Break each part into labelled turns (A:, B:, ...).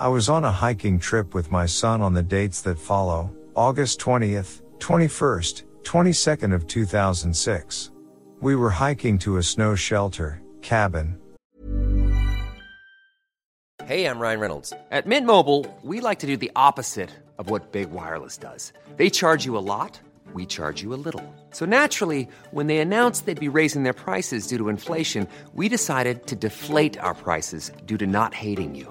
A: I was on a hiking trip with my son on the dates that follow, August 20th, 21st, 22nd of 2006. We were hiking to a snow shelter, cabin.
B: Hey, I'm Ryan Reynolds. At Mint Mobile, we like to do the opposite of what Big Wireless does. They charge you a lot, we charge you a little. So naturally, when they announced they'd be raising their prices due to inflation, we decided to deflate our prices due to not hating you.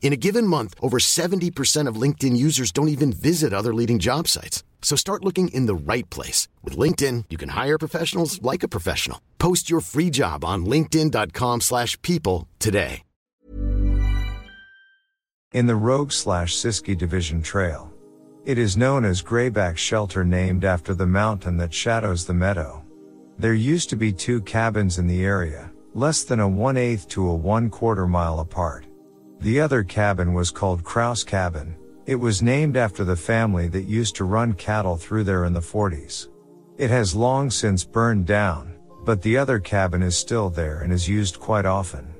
C: In a given month, over 70% of LinkedIn users don't even visit other leading job sites. So start looking in the right place. With LinkedIn, you can hire professionals like a professional. Post your free job on linkedin.com slash people today.
A: In the Rogue slash Siskiyou Division Trail. It is known as Grayback Shelter named after the mountain that shadows the meadow. There used to be two cabins in the area, less than a one-eighth to a one-quarter mile apart. The other cabin was called Kraus Cabin. It was named after the family that used to run cattle through there in the 40s. It has long since burned down, but the other cabin is still there and is used quite often.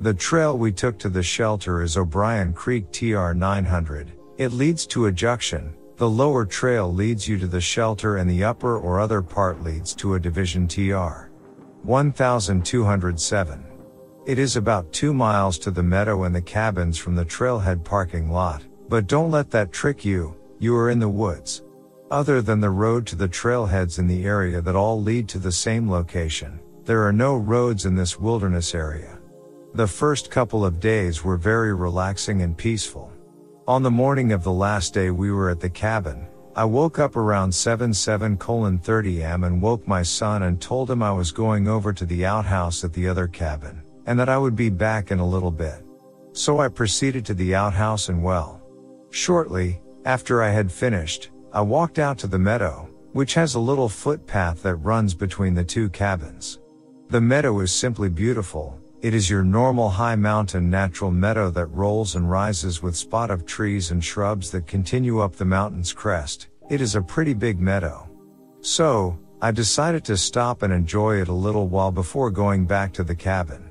A: The trail we took to the shelter is O'Brien Creek TR 900. It leads to a junction. The lower trail leads you to the shelter and the upper or other part leads to a division TR. 1207. It is about two miles to the meadow and the cabins from the trailhead parking lot, but don't let that trick you, you are in the woods. Other than the road to the trailheads in the area that all lead to the same location, there are no roads in this wilderness area. The first couple of days were very relaxing and peaceful. On the morning of the last day we were at the cabin, I woke up around 7 7 30 am and woke my son and told him I was going over to the outhouse at the other cabin and that I would be back in a little bit. So I proceeded to the outhouse and well. Shortly, after I had finished, I walked out to the meadow, which has a little footpath that runs between the two cabins. The meadow is simply beautiful, It is your normal high mountain natural meadow that rolls and rises with spot of trees and shrubs that continue up the mountain's crest. It is a pretty big meadow. So, I decided to stop and enjoy it a little while before going back to the cabin.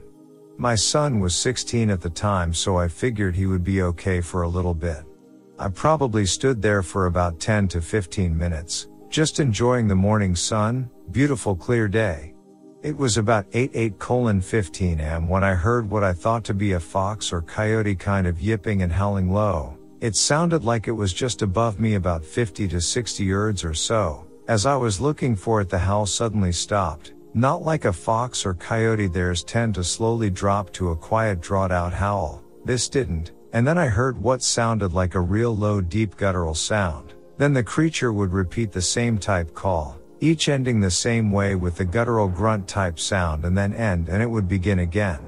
A: My son was 16 at the time so I figured he would be okay for a little bit. I probably stood there for about 10 to 15 minutes, just enjoying the morning sun, beautiful clear day. It was about 8 8 colon 15 am when I heard what I thought to be a fox or coyote kind of yipping and howling low. It sounded like it was just above me about 50 to 60 yards or so. As I was looking for it the howl suddenly stopped. Not like a fox or coyote theirs tend to slowly drop to a quiet drawed out howl. This didn't. And then I heard what sounded like a real low deep guttural sound. Then the creature would repeat the same type call each ending the same way with the guttural grunt type sound and then end and it would begin again.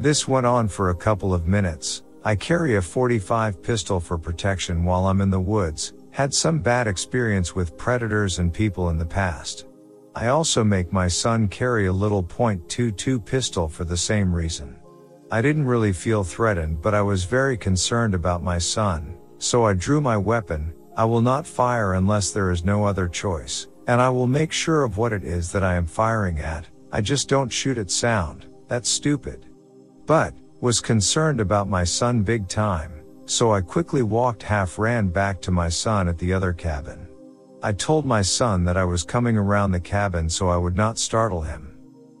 A: This went on for a couple of minutes. I carry a 45 pistol for protection while I'm in the woods, had some bad experience with predators and people in the past. I also make my son carry a little .22 pistol for the same reason. I didn't really feel threatened but I was very concerned about my son, so I drew my weapon, I will not fire unless there is no other choice. And I will make sure of what it is that I am firing at. I just don't shoot at sound. That's stupid. But, was concerned about my son big time, so I quickly walked half ran back to my son at the other cabin. I told my son that I was coming around the cabin so I would not startle him.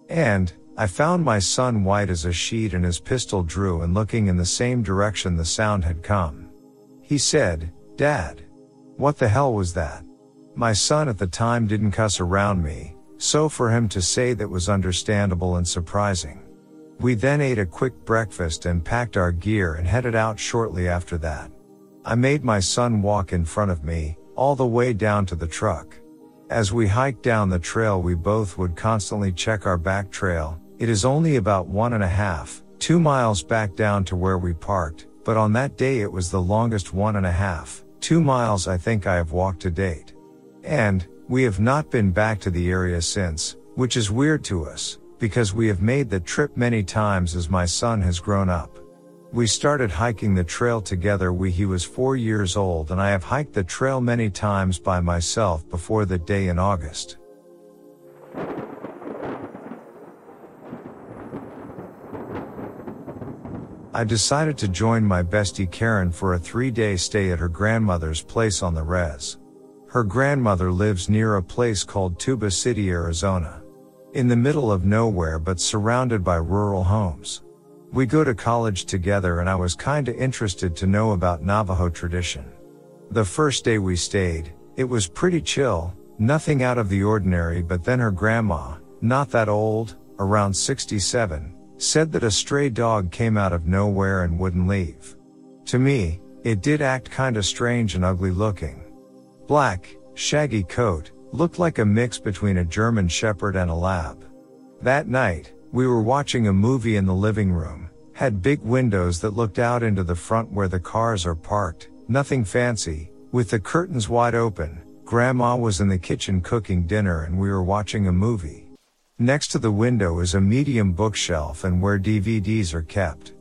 A: And, I found my son white as a sheet and his pistol drew and looking in the same direction the sound had come. He said, Dad. What the hell was that? My son at the time didn't cuss around me, so for him to say that was understandable and surprising. We then ate a quick breakfast and packed our gear and headed out shortly after that. I made my son walk in front of me, all the way down to the truck. As we hiked down the trail we both would constantly check our back trail. It is only about one and a half, two miles back down to where we parked, but on that day it was the longest one and a half, two miles I think I have walked to date. And, we have not been back to the area since, which is weird to us, because we have made the trip many times as my son has grown up. We started hiking the trail together when he was four years old and I have hiked the trail many times by myself before that day in August. I decided to join my bestie Karen for a three day stay at her grandmother's place on the res. Her grandmother lives near a place called Tuba City, Arizona. In the middle of nowhere but surrounded by rural homes. We go to college together and I was kinda interested to know about Navajo tradition. The first day we stayed, it was pretty chill, nothing out of the ordinary but then her grandma, not that old, around 67, said that a stray dog came out of nowhere and wouldn't leave. To me, it did act kinda strange and ugly looking. Black, shaggy coat, looked like a mix between a German Shepherd and a Lab. That night, we were watching a movie in the living room, had big windows that looked out into the front where the cars are parked, nothing fancy, with the curtains wide open. Grandma was in the kitchen cooking dinner and we were watching a movie. Next to the window is a medium bookshelf and where DVDs are kept.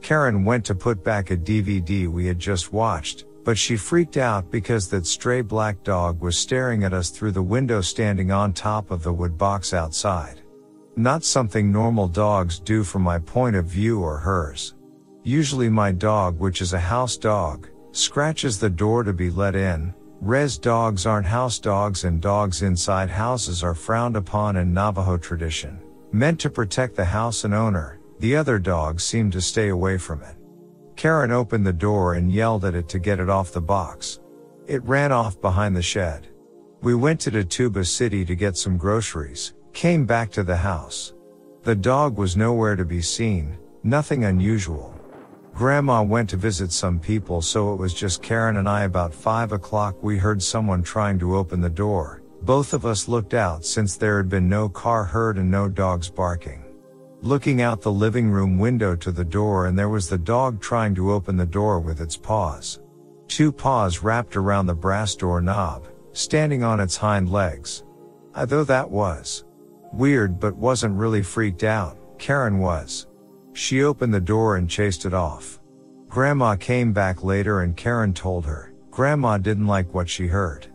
A: Karen went to put back a DVD we had just watched, but she freaked out because that stray black dog was staring at us through the window standing on top of the wood box outside. Not something normal dogs do from my point of view or hers. Usually my dog, which is a house dog, scratches the door to be let in. Res dogs aren't house dogs and dogs inside houses are frowned upon in Navajo tradition. Meant to protect the house and owner, the other dogs seem to stay away from it. Karen opened the door and yelled at it to get it off the box. It ran off behind the shed. We went to Tuba City to get some groceries, came back to the house. The dog was nowhere to be seen, nothing unusual. Grandma went to visit some people so it was just Karen and I about 5 o'clock we heard someone trying to open the door. Both of us looked out since there had been no car heard and no dogs barking looking out the living room window to the door and there was the dog trying to open the door with its paws. Two paws wrapped around the brass door knob, standing on its hind legs. I though that was weird but wasn't really freaked out, Karen was. She opened the door and chased it off. Grandma came back later and Karen told her, Grandma didn't like what she heard.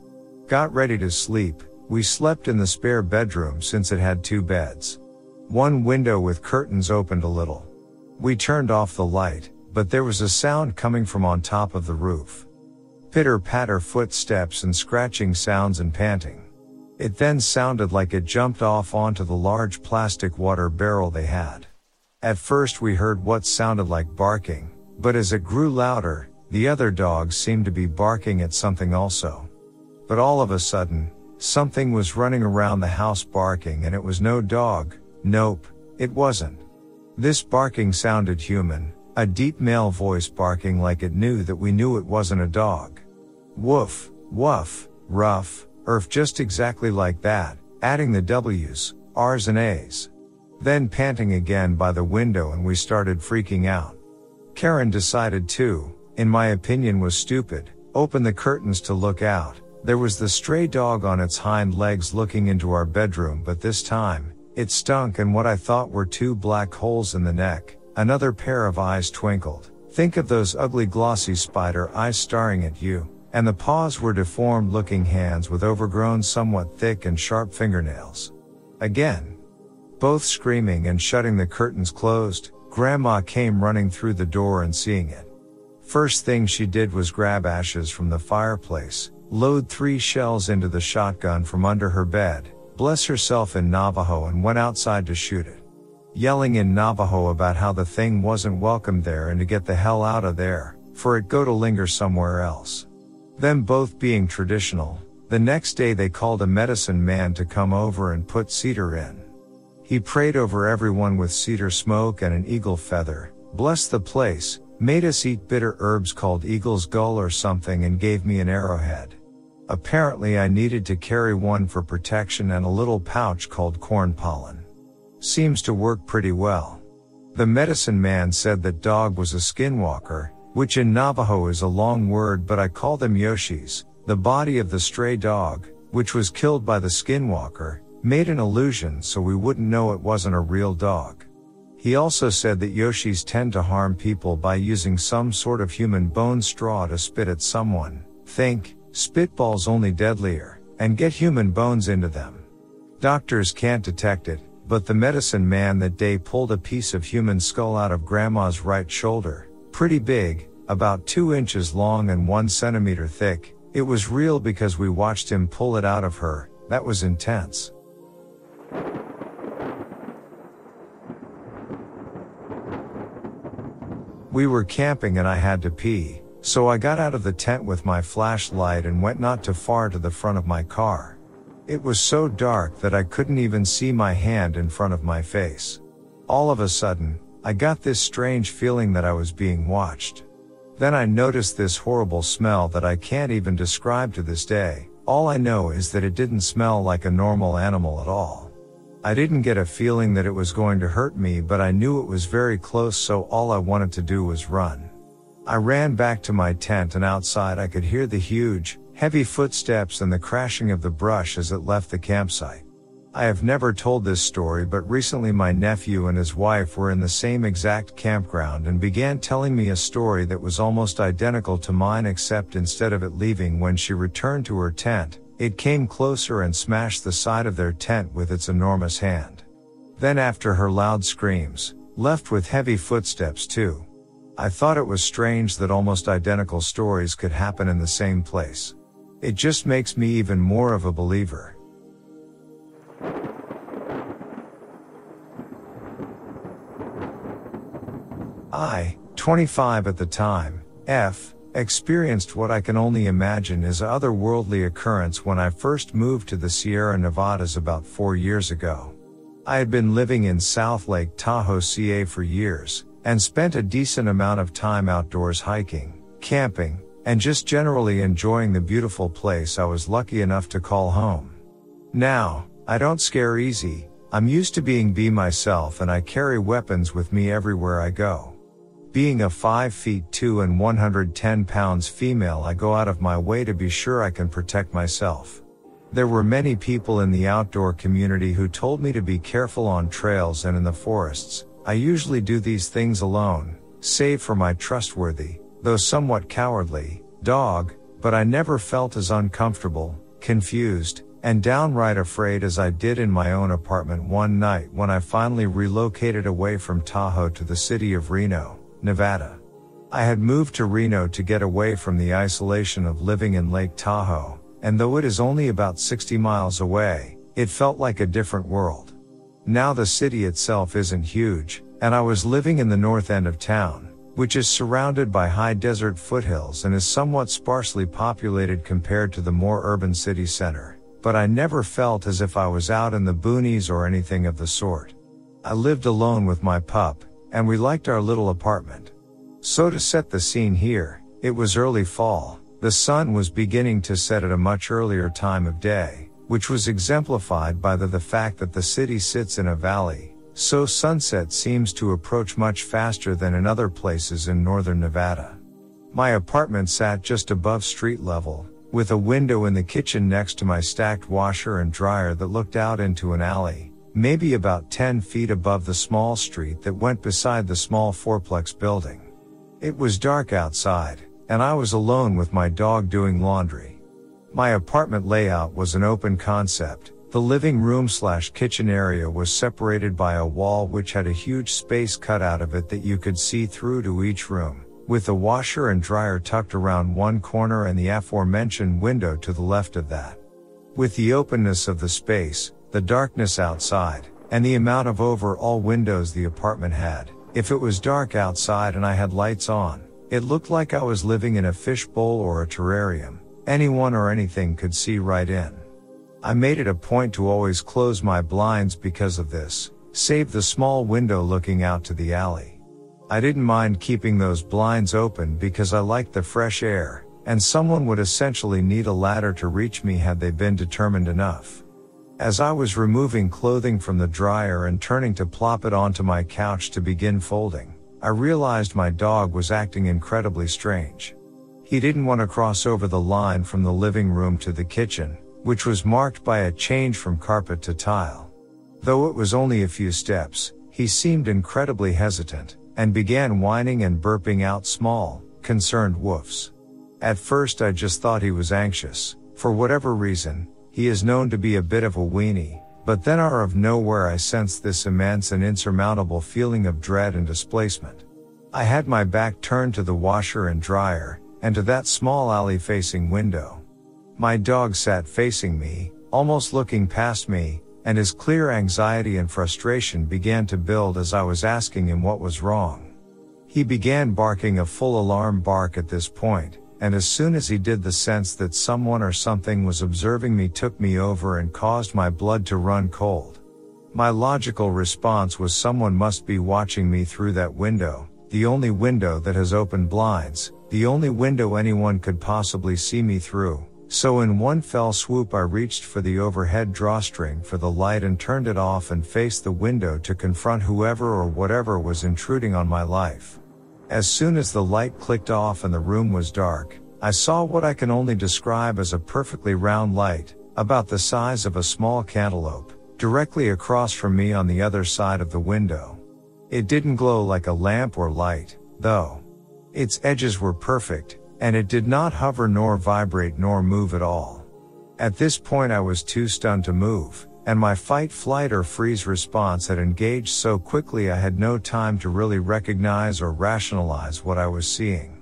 A: Got ready to sleep, we slept in the spare bedroom since it had two beds. One window with curtains opened a little. We turned off the light, but there was a sound coming from on top of the roof. Pitter patter footsteps and scratching sounds and panting. It then sounded like it jumped off onto the large plastic water barrel they had. At first we heard what sounded like barking, but as it grew louder, the other dogs seemed to be barking at something also. But all of a sudden, something was running around the house barking and it was no dog, nope, it wasn't. This barking sounded human, a deep male voice barking like it knew that we knew it wasn't a dog. Woof, woof, rough, erf just exactly like that, adding the W's, R's and A's. Then panting again by the window and we started freaking out. Karen decided to, in my opinion was stupid, open the curtains to look out. There was the stray dog on its hind legs looking into our bedroom but this time, it stunk and what I thought were two black holes in the neck, Another pair of eyes twinkled. Think of those ugly glossy spider eyes staring at you. And the paws were deformed looking hands with overgrown somewhat thick and sharp fingernails. Again. Both screaming and shutting the curtains closed, grandma came running through the door and seeing it. First thing she did was grab ashes from the fireplace, load three shells into the shotgun from under her bed, bless herself in Navajo and went outside to shoot it yelling in Navajo about how the thing wasn't welcome there and to get the hell out of there, for it go to linger somewhere else. Them both being traditional, the next day they called a medicine man to come over and put cedar in. He prayed over everyone with cedar smoke and an eagle feather, blessed the place, made us eat bitter herbs called eagle's gull or something and gave me an arrowhead. Apparently I needed to carry one for protection and a little pouch called corn pollen. Seems to work pretty well. The medicine man said that dog was a skinwalker, which in Navajo is a long word but I call them Yoshis. The body of the stray dog, which was killed by the skinwalker, made an illusion so we wouldn't know it wasn't a real dog. He also said that Yoshis tend to harm people by using some sort of human bone straw to spit at someone. Think, spitballs only deadlier, and get human bones into them. Doctors can't detect it, but the medicine man that day pulled a piece of human skull out of grandma's right shoulder, pretty big, about two inches long and one centimeter thick. It was real because we watched him pull it out of her, that was intense. We were camping and I had to pee, so I got out of the tent with my flashlight and went not too far to the front of my car. It was so dark that I couldn't even see my hand in front of my face. All of a sudden, I got this strange feeling that I was being watched. Then I noticed this horrible smell that I can't even describe to this day. All I know is that it didn't smell like a normal animal at all. I didn't get a feeling that it was going to hurt me, but I knew it was very close, so all I wanted to do was run. I ran back to my tent and outside I could hear the huge, heavy footsteps and the crashing of the brush as it left the campsite. I have never told this story, but recently my nephew and his wife were in the same exact campground and began telling me a story that was almost identical to mine except instead of it leaving when she returned to her tent, it came closer and smashed the side of their tent with its enormous hand. Then after her loud screams, left with heavy footsteps too. I thought it was strange that almost identical stories could happen in the same place. It just makes me even more of a believer. I, 25 at the time, F, experienced what I can only imagine is a otherworldly occurrence when I first moved to the Sierra Nevadas about four years ago. I had been living in South Lake Tahoe, CA for years, and spent a decent amount of time outdoors hiking, camping, and just generally enjoying the beautiful place I was lucky enough to call home. Now, I don't scare easy, I'm used to being be myself and I carry weapons with me everywhere I go. Being a 5 feet 2 and 110 pounds female, I go out of my way to be sure I can protect myself. There were many people in the outdoor community who told me to be careful on trails and in the forests, I usually do these things alone, save for my trustworthy, though somewhat cowardly, dog, but I never felt as uncomfortable, confused, and downright afraid as I did in my own apartment one night when I finally relocated away from Tahoe to the city of Reno, Nevada. I had moved to Reno to get away from the isolation of living in Lake Tahoe, and though it is only about 60 miles away, it felt like a different world. Now the city itself isn't huge, and I was living in the north end of town, which is surrounded by high desert foothills and is somewhat sparsely populated compared to the more urban city center. But I never felt as if I was out in the boonies or anything of the sort. I lived alone with my pup, and we liked our little apartment. So to set the scene here, it was early fall, the sun was beginning to set at a much earlier time of day, which was exemplified by the, the fact that the city sits in a valley, so sunset seems to approach much faster than in other places in northern Nevada. My apartment sat just above street level, with a window in the kitchen next to my stacked washer and dryer that looked out into an alley, maybe about 10 feet above the small street that went beside the small fourplex building. It was dark outside, and I was alone with my dog doing laundry. My apartment layout was an open concept, the living room slash kitchen area was separated by a wall which had a huge space cut out of it that you could see through to each room, with the washer and dryer tucked around one corner and the aforementioned window to the left of that. With the openness of the space, the darkness outside, and the amount of overall windows the apartment had, if it was dark outside and I had lights on, it looked like I was living in a fishbowl or a terrarium. Anyone or anything could see right in. I made it a point to always close my blinds because of this, save the small window looking out to the alley. I didn't mind keeping those blinds open because I liked the fresh air, and someone would essentially need a ladder to reach me had they been determined enough. As I was removing clothing from the dryer and turning to plop it onto my couch to begin folding, I realized my dog was acting incredibly strange. He didn't want to cross over the line from the living room to the kitchen, which was marked by a change from carpet to tile. Though it was only a few steps, he seemed incredibly hesitant, and began whining and burping out small, concerned woofs. At first I just thought he was anxious, for whatever reason, he is known to be a bit of a weenie, but then out of nowhere I sensed this immense and insurmountable feeling of dread and displacement. I had my back turned to the washer and dryer, and to that small alley facing window. My dog sat facing me, almost looking past me, and his clear anxiety and frustration began to build as I was asking him what was wrong. He began barking a full alarm bark at this point, and as soon as he did the sense that someone or something was observing me took me over and caused my blood to run cold. My logical response was someone must be watching me through that window, the only window that has open blinds, the only window anyone could possibly see me through, so in one fell swoop I reached for the overhead drawstring for the light and turned it off and faced the window to confront whoever or whatever was intruding on my life. As soon as the light clicked off and the room was dark, I saw what I can only describe as a perfectly round light, about the size of a small cantaloupe, directly across from me on the other side of the window. It didn't glow like a lamp or light, though. Its edges were perfect, and it did not hover nor vibrate nor move at all. At this point I was too stunned to move, and my fight, flight, or freeze response had engaged so quickly I had no time to really recognize or rationalize what I was seeing.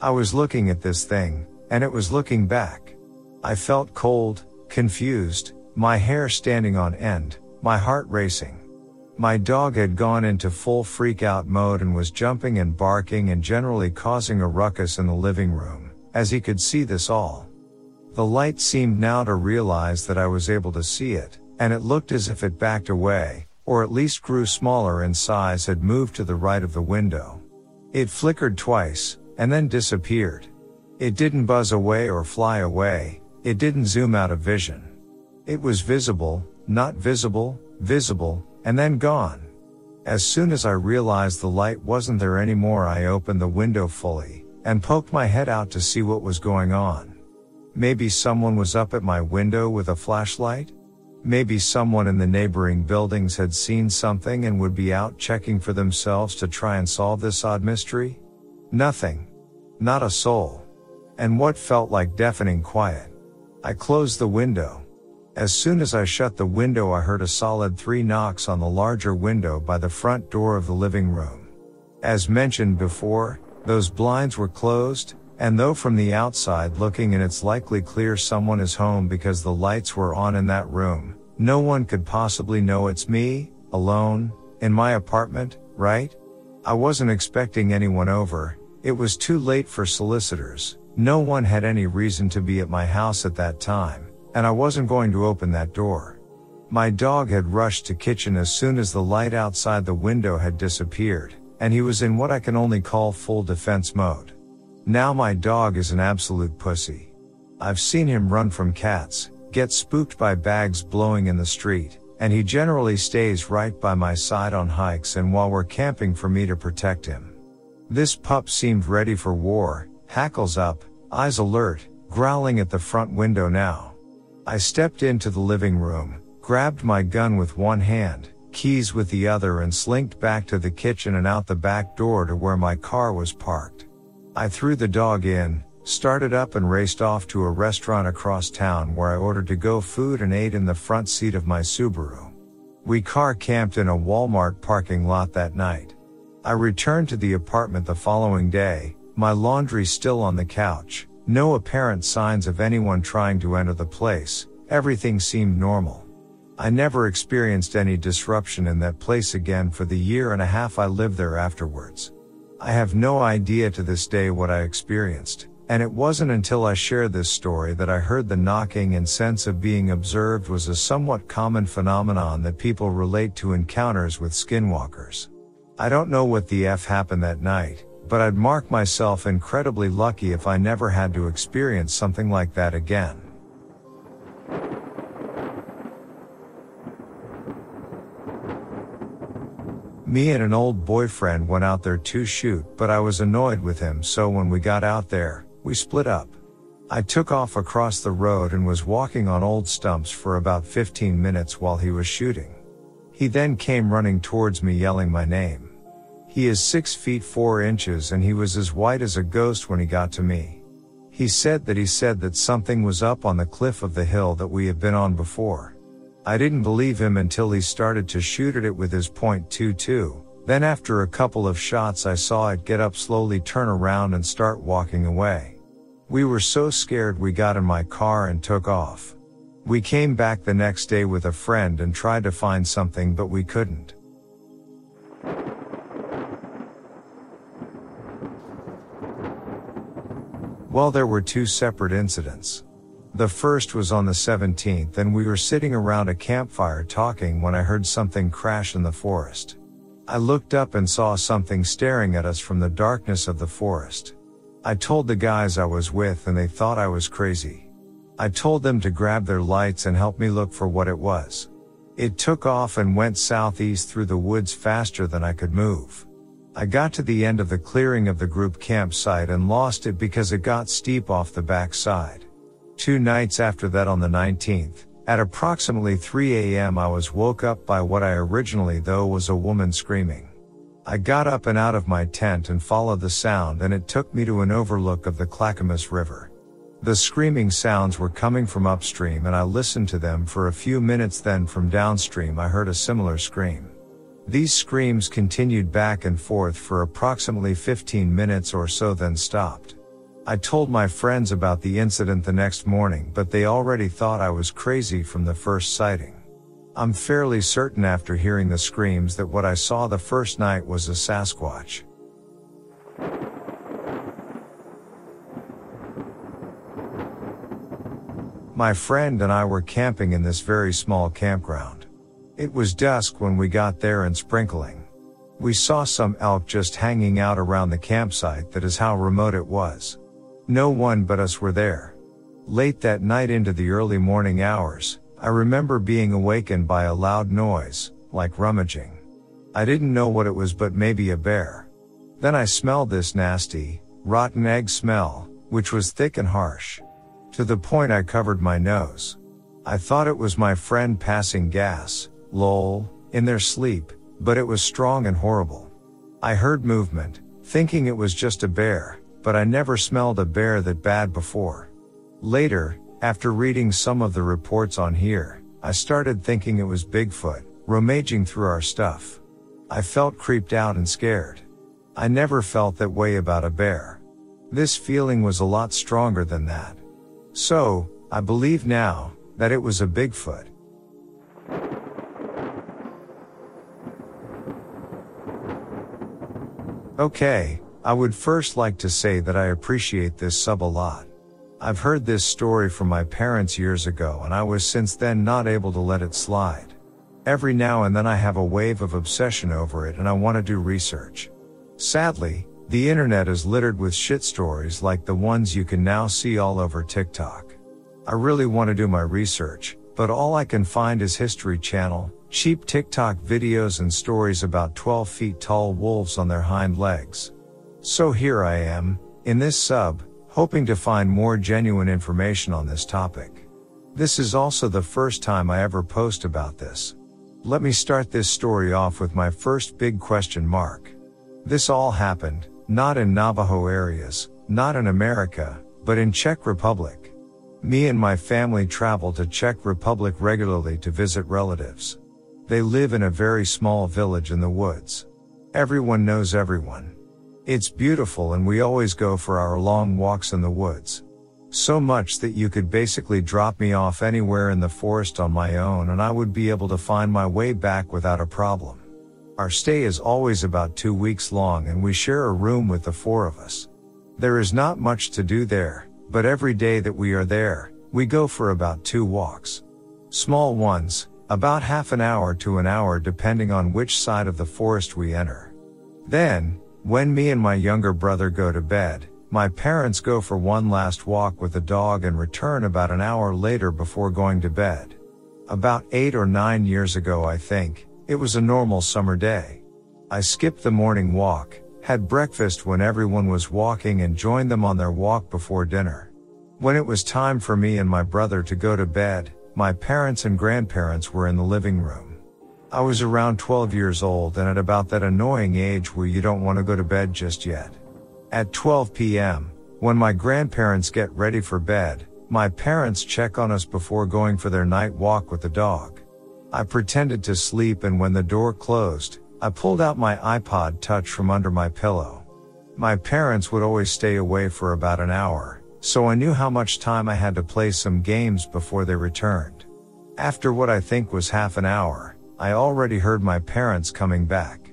A: I was looking at this thing, and it was looking back. I felt cold, confused, my hair standing on end, my heart racing. My dog had gone into full freak out mode and was jumping and barking and generally causing a ruckus in the living room, as he could see this all. The light seemed now to realize that I was able to see it, and it looked as if it backed away, or at least grew smaller in size had moved to the right of the window. It flickered twice, and then disappeared. It didn't buzz away or fly away, it didn't zoom out of vision. It was visible, not visible, visible, and then gone. As soon as I realized the light wasn't there anymore, I opened the window fully and poked my head out to see what was going on. Maybe someone was up at my window with a flashlight? Maybe someone in the neighboring buildings had seen something and would be out checking for themselves to try and solve this odd mystery? Nothing. Not a soul. And what felt like deafening quiet. I closed the window. As soon as I shut the window, I heard a solid three knocks on the larger window by the front door of the living room. As mentioned before, those blinds were closed, and though from the outside looking in it's likely clear someone is home because the lights were on in that room, no one could possibly know it's me, alone, in my apartment, right? I wasn't expecting anyone over, it was too late for solicitors, no one had any reason to be at my house at that time, and I wasn't going to open that door. My dog had rushed to kitchen as soon as the light outside the window had disappeared, and he was in what I can only call full defense mode. Now my dog is an absolute pussy. I've seen him run from cats, get spooked by bags blowing in the street, and he generally stays right by my side on hikes and while we're camping for me to protect him. This pup seemed ready for war, hackles up, eyes alert, growling at the front window now. I stepped into the living room, grabbed my gun with one hand, keys with the other and slinked back to the kitchen and out the back door to where my car was parked. I threw the dog in, started up and raced off to a restaurant across town where I ordered to go food and ate in the front seat of my Subaru. We car camped in a Walmart parking lot that night. I returned to the apartment the following day, my laundry still on the couch, no apparent signs of anyone trying to enter the place, everything seemed normal. I never experienced any disruption in that place again for the year and a half I lived there afterwards. I have no idea to this day what I experienced, and it wasn't until I shared this story that I heard the knocking and sense of being observed was a somewhat common phenomenon that people relate to encounters with skinwalkers. I don't know what the F happened that night, but I'd mark myself incredibly lucky if I never had to experience something like that again. Me and an old boyfriend went out there to shoot, but I was annoyed with him, so when we got out there, we split up. I took off across the road and was walking on old stumps for about 15 minutes while he was shooting. He then came running towards me yelling my name. He is 6 feet 4 inches and he was as white as a ghost when he got to me. He said that he said that something was up on the cliff of the hill that we had been on before. I didn't believe him until he started to shoot at it with his .22. Then after a couple of shots I saw it get up slowly turn around and start walking away. We were so scared we got in my car and took off. We came back the next day with a friend and tried to find something but we couldn't. Well, there were two separate incidents. The first was on the 17th and we were sitting around a campfire talking when I heard something crash in the forest. I looked up and saw something staring at us from the darkness of the forest. I told the guys I was with and they thought I was crazy. I told them to grab their lights and help me look for what it was. It took off and went southeast through the woods faster than I could move. I got to the end of the clearing of the group campsite and lost it because it got steep off the back side. Two nights after that on the 19th, at approximately 3 a.m. I was woke up by what I originally though was a woman screaming. I got up and out of my tent and followed the sound and it took me to an overlook of the Clackamas River. The screaming sounds were coming from upstream and I listened to them for a few minutes then from downstream I heard a similar scream. These screams continued back and forth for approximately 15 minutes or so then stopped. I told my friends about the incident the next morning, but they already thought I was crazy from the first sighting. I'm fairly certain after hearing the screams that what I saw the first night was a Sasquatch. My friend and I were camping in this very small campground. It was dusk when we got there and sprinkling. We saw some elk just hanging out around the campsite that is how remote it was. No one but us were there. Late that night into the early morning hours, I remember being awakened by a loud noise, like rummaging. I didn't know what it was but maybe a bear. Then I smelled this nasty, rotten egg smell, which was thick and harsh. To the point I covered my nose. I thought it was my friend passing gas, lol, in their sleep, but it was strong and horrible. I heard movement, thinking it was just a bear, but I never smelled a bear that bad before. Later, after reading some of the reports on here, I started thinking it was Bigfoot, rummaging through our stuff. I felt creeped out and scared. I never felt that way about a bear. This feeling was a lot stronger than that. So, I believe now, that it was a Bigfoot. Okay, I would first like to say that I appreciate this sub a lot. I've heard this story from my parents years ago and I was since then not able to let it slide. Every now and then I have a wave of obsession over it and I want to do research. Sadly, the internet is littered with shit stories like the ones you can now see all over TikTok. I really want to do my research, but all I can find is History Channel, cheap TikTok videos and stories about 12 feet tall wolves on their hind legs. So here I am, in this sub, hoping to find more genuine information on this topic. This is also the first time I ever post about this. Let me start this story off with my first big question mark. This all happened, not in Navajo areas, not in America, but in Czech Republic. Me and my family travel to Czech Republic regularly to visit relatives. They live in a very small village in the woods. Everyone knows everyone. It's beautiful and we always go for our long walks in the woods. So much that you could basically drop me off anywhere in the forest on my own and I would be able to find my way back without a problem. Our stay is always about two weeks long and we share a room with the four of us. There is not much to do there, but every day that we are there, we go for about two walks. Small ones, about half an hour to an hour depending on which side of the forest we enter. Then, when me and my younger brother go to bed, my parents go for one last walk with the dog and return about an hour later before going to bed. About eight or nine years ago, I think, it was a normal summer day. I skipped the morning walk, had breakfast when everyone was walking and joined them on their walk before dinner. When it was time for me and my brother to go to bed, my parents and grandparents were in the living room. I was around 12 years old and at about that annoying age where you don't want to go to bed just yet. At 12 p.m., when my grandparents get ready for bed, my parents check on us before going for their night walk with the dog. I pretended to sleep and when the door closed, I pulled out my iPod touch from under my pillow. My parents would always stay away for about an hour, so I knew how much time I had to play some games before they returned. After what I think was half an hour, I already heard my parents coming back.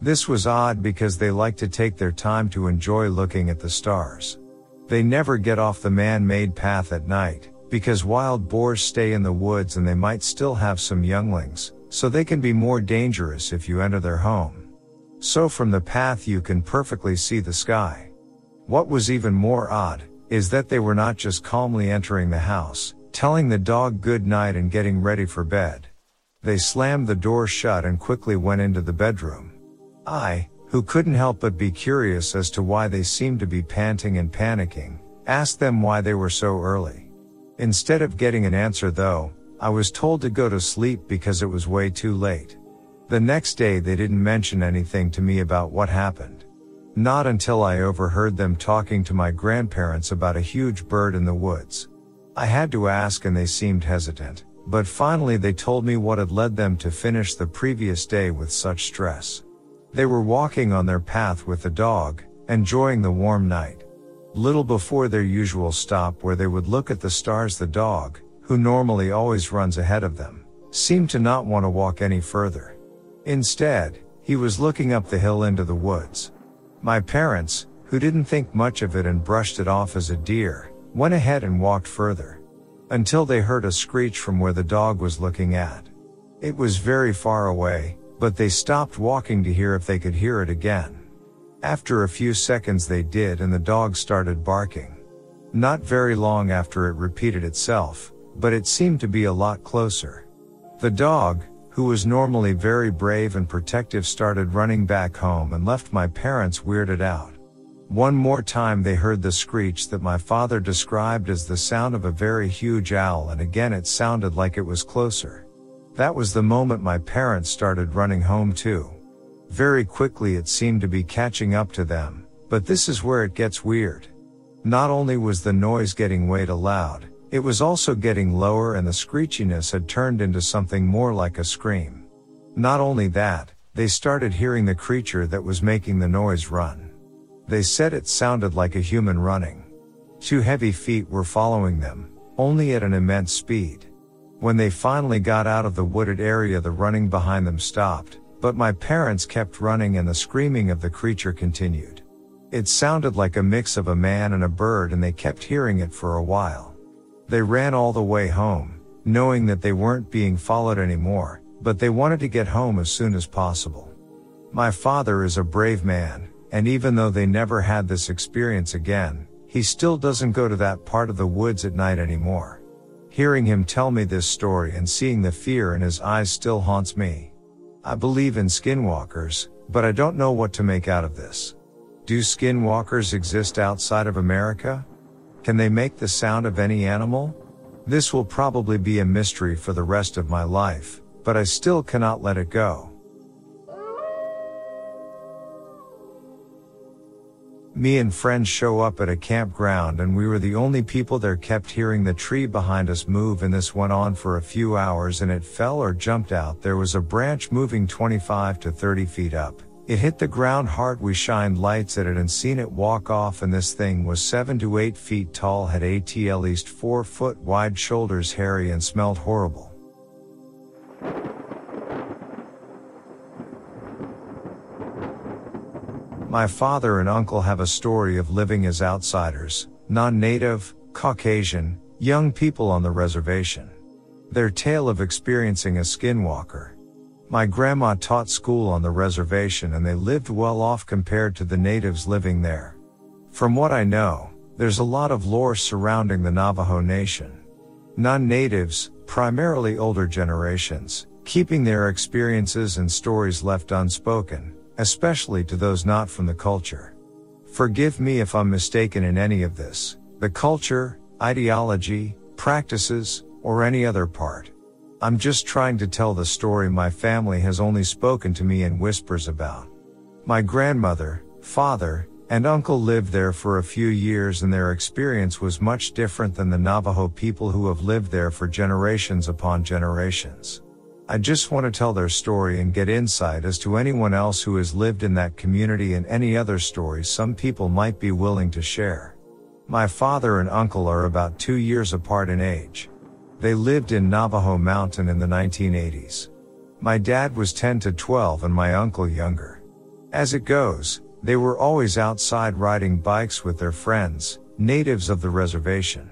A: This was odd because they like to take their time to enjoy looking at the stars. They never get off the man-made path at night, because wild boars stay in the woods and they might still have some younglings, so they can be more dangerous if you enter their home. So from the path you can perfectly see the sky. What was even more odd, is that they were not just calmly entering the house, telling the dog good night and getting ready for bed. They slammed the door shut and quickly went into the bedroom. I, who couldn't help but be curious as to why they seemed to be panting and panicking, asked them why they were so early. Instead of getting an answer though, I was told to go to sleep because it was way too late. The next day they didn't mention anything to me about what happened. Not until I overheard them talking to my grandparents about a huge bird in the woods. I had to ask and they seemed hesitant, but finally they told me what had led them to finish the previous day with such stress. They were walking on their path with the dog, enjoying the warm night. Little before their usual stop where they would look at the stars the dog, who normally always runs ahead of them, seemed to not want to walk any further. Instead, he was looking up the hill into the woods. My parents, who didn't think much of it and brushed it off as a deer, went ahead and walked further. Until they heard a screech from where the dog was looking at. It was very far away, but they stopped walking to hear if they could hear it again. After a few seconds they did and the dog started barking. Not very long after it repeated itself, but it seemed to be a lot closer. The dog, who was normally very brave and protective started running back home and left my parents weirded out. One more time they heard the screech that my father described as the sound of a very huge owl and again it sounded like it was closer. That was the moment my parents started running home too. Very quickly it seemed to be catching up to them, but this is where it gets weird. Not only was the noise getting way too loud, it was also getting lower and the screechiness had turned into something more like a scream. Not only that, they started hearing the creature that was making the noise run. They said it sounded like a human running. Two heavy feet were following them, only at an immense speed. When they finally got out of the wooded area the running behind them stopped, but my parents kept running and the screaming of the creature continued. It sounded like a mix of a man and a bird and they kept hearing it for a while. They ran all the way home, knowing that they weren't being followed anymore, but they wanted to get home as soon as possible. My father is a brave man, and even though they never had this experience again, he still doesn't go to that part of the woods at night anymore. Hearing him tell me this story and seeing the fear in his eyes still haunts me. I believe in skinwalkers, but I don't know what to make out of this. Do skinwalkers exist outside of America? Can they make the sound of any animal? This will probably be a mystery for the rest of my life, but I still cannot let it go. Me and friends show up at a campground and we were the only people there kept hearing the tree behind us move and this went on for a few hours and it fell or jumped out. There was a branch moving 25 to 30 feet up. It hit the ground hard. We shined lights at it and seen it walk off and this thing was 7 to 8 feet tall, had at least 4 foot wide shoulders, hairy and smelled horrible. My father and uncle have a story of living as outsiders, non-native, Caucasian, young people on the reservation. Their tale of experiencing a skinwalker. My grandma taught school on the reservation and they lived well off compared to the natives living there. From what I know, there's a lot of lore surrounding the Navajo Nation. Non-natives, primarily older generations, keeping their experiences and stories left unspoken, especially to those not from the culture. Forgive me if I'm mistaken in any of this, the culture, ideology, practices, or any other part. I'm just trying to tell the story my family has only spoken to me in whispers about. My grandmother, father, and uncle lived there for a few years and their experience was much different than the Navajo people who have lived there for generations upon generations. I just want to tell their story and get insight as to anyone else who has lived in that community and any other stories some people might be willing to share. My father and uncle are about two years apart in age. They lived in Navajo Mountain in the 1980s. My dad was 10 to 12 and my uncle younger. As it goes, they were always outside riding bikes with their friends, natives of the reservation.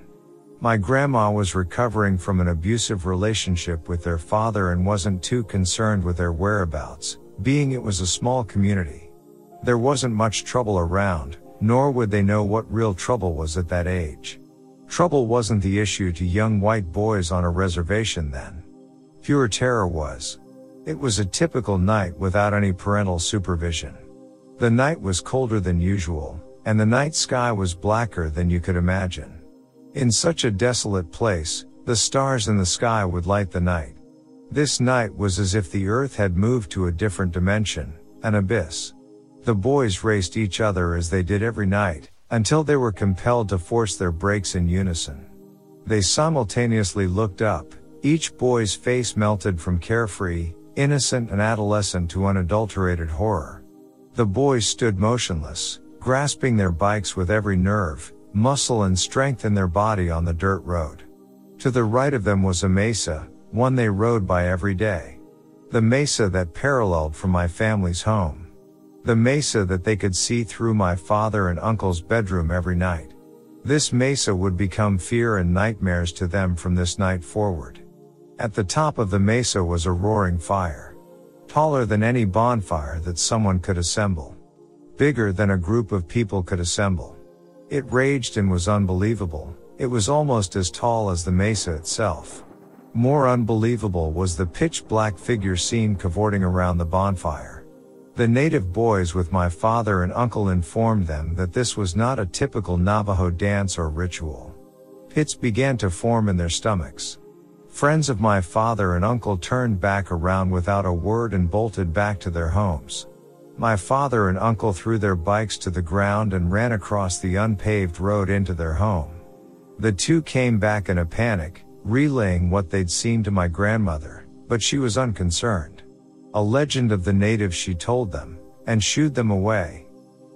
A: My grandma was recovering from an abusive relationship with their father and wasn't too concerned with their whereabouts, being it was a small community. There wasn't much trouble around, nor would they know what real trouble was at that age. Trouble wasn't the issue to young white boys on a reservation then. Pure terror was. It was a typical night without any parental supervision. The night was colder than usual, and the night sky was blacker than you could imagine. In such a desolate place, the stars in the sky would light the night. This night was as if the earth had moved to a different dimension, an abyss. The boys raced each other as they did every night, until they were compelled to force their brakes in unison. They simultaneously looked up, each boy's face melted from carefree, innocent and adolescent to unadulterated horror. The boys stood motionless, grasping their bikes with every nerve, muscle and strength in their body on the dirt road. To the right of them was a mesa, one they rode by every day. The mesa that paralleled from my family's home. The mesa that they could see through my father and uncle's bedroom every night. This mesa would become fear and nightmares to them from this night forward. At the top of the mesa was a roaring fire. Taller than any bonfire that someone could assemble. Bigger than a group of people could assemble. It raged and was unbelievable. It was almost as tall as the mesa itself. More unbelievable was the pitch black figure seen cavorting around the bonfire. The native boys with my father and uncle informed them that this was not a typical Navajo dance or ritual. Pits began to form in their stomachs. Friends of my father and uncle turned back around without a word and bolted back to their homes. My father and uncle threw their bikes to the ground and ran across the unpaved road into their home. The two came back in a panic, relaying what they'd seen to my grandmother, but she was unconcerned. A legend of the natives she told them, and shooed them away.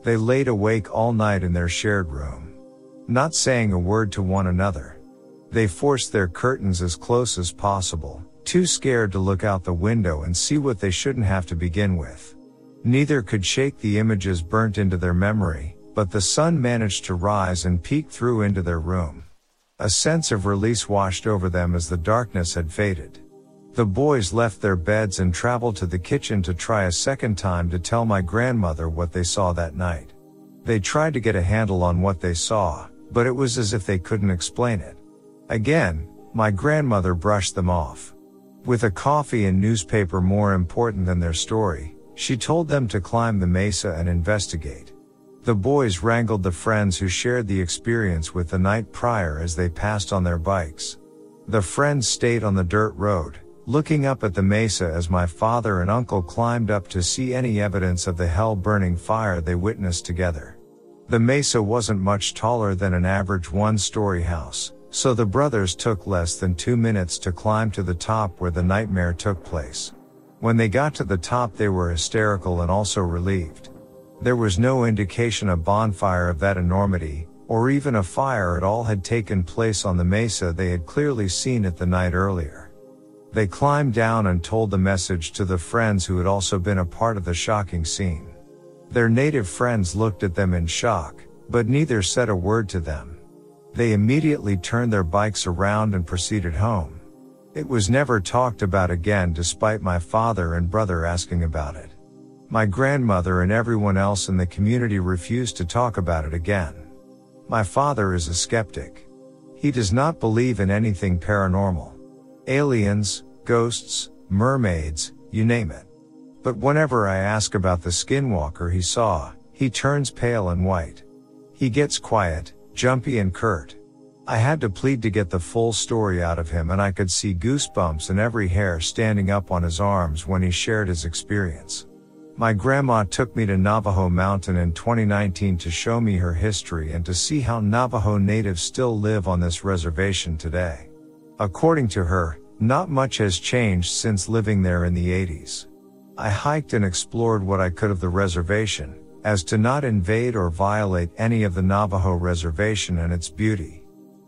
A: They laid awake all night in their shared room. Not saying a word to one another. They forced their curtains as close as possible, too scared to look out the window and see what they shouldn't have to begin with. Neither could shake the images burnt into their memory, but the sun managed to rise and peek through into their room. A sense of release washed over them as the darkness had faded. The boys left their beds and traveled to the kitchen to try a second time to tell my grandmother what they saw that night. They tried to get a handle on what they saw, but it was as if they couldn't explain it. Again, my grandmother brushed them off. With a coffee and newspaper more important than their story, she told them to climb the mesa and investigate. The boys wrangled the friends who shared the experience with the night prior as they passed on their bikes. The friends stayed on the dirt road, looking up at the mesa as my father and uncle climbed up to see any evidence of the hell burning fire they witnessed together. The mesa wasn't much taller than an average one story house, so the brothers took less than two minutes to climb to the top where the nightmare took place. When they got to the top they were hysterical and also relieved. There was no indication a bonfire of that enormity, or even a fire at all had taken place on the mesa they had clearly seen it the night earlier. They climbed down and told the message to the friends who had also been a part of the shocking scene. Their native friends looked at them in shock, but neither said a word to them. They immediately turned their bikes around and proceeded home. It was never talked about again despite my father and brother asking about it. My grandmother and everyone else in the community refused to talk about it again. My father is a skeptic. He does not believe in anything paranormal. Aliens, ghosts, mermaids, you name it. But whenever I ask about the skinwalker he saw, he turns pale and white. He gets quiet, jumpy and curt. I had to plead to get the full story out of him and I could see goosebumps and every hair standing up on his arms when he shared his experience. My grandma took me to Navajo Mountain in 2019 to show me her history and to see how Navajo natives still live on this reservation today. According to her, not much has changed since living there in the 80s. I hiked and explored what I could of the reservation, as to not invade or violate any of the Navajo reservation and its beauty.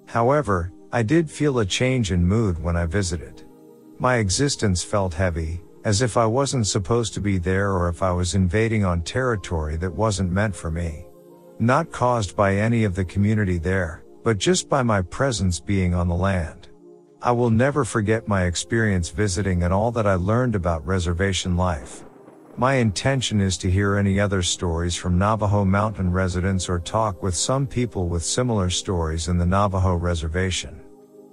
A: However, I did feel a change in mood when I visited. My existence felt heavy, as if I wasn't supposed to be there or if I was invading on territory that wasn't meant for me. Not caused by any of the community there, but just by my presence being on the land. I will never forget my experience visiting and all that I learned about reservation life. My intention is to hear any other stories from Navajo Mountain residents or talk with some people with similar stories in the Navajo reservation.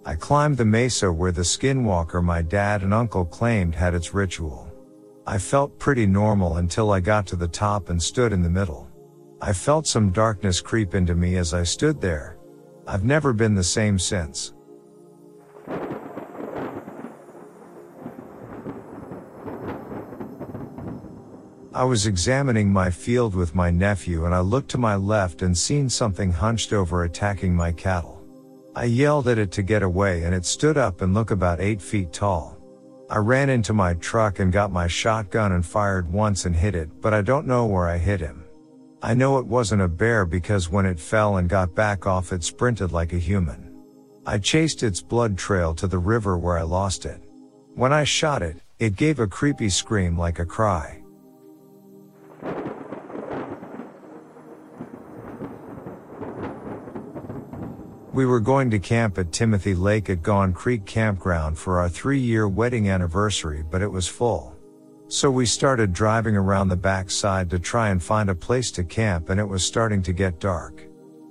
A: I climbed the mesa where the skinwalker my dad and uncle claimed had its ritual. I felt pretty normal until I got to the top and stood in the middle. I felt some darkness creep into me as I stood there. I've never been the same since. I was examining my field with my nephew and I looked to my left and seen something hunched over attacking my cattle. I yelled at it to get away and it stood up and looked about 8 feet tall. I ran into my truck and got my shotgun and fired once and hit it, but I don't know where I hit him. I know it wasn't a bear because when it fell and got back off it sprinted like a human. I chased its blood trail to the river where I lost it. When I shot it, it gave a creepy scream like a cry. We were going to camp at Timothy Lake at Gone Creek Campground for our three year wedding anniversary, but it was full. So we started driving around the backside to try and find a place to camp and it was starting to get dark.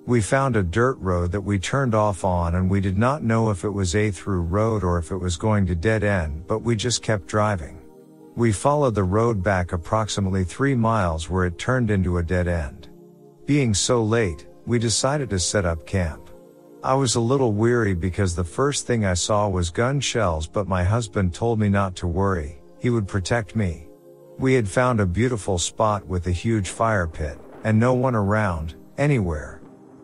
A: We found a dirt road that we turned off on and we did not know if it was a through road or if it was going to dead end, but we just kept driving. We followed the road back approximately three miles where it turned into a dead end. Being so late, we decided to set up camp. I was a little weary because the first thing I saw was gun shells, but my husband told me not to worry, he would protect me. We had found a beautiful spot with a huge fire pit, and no one around, anywhere.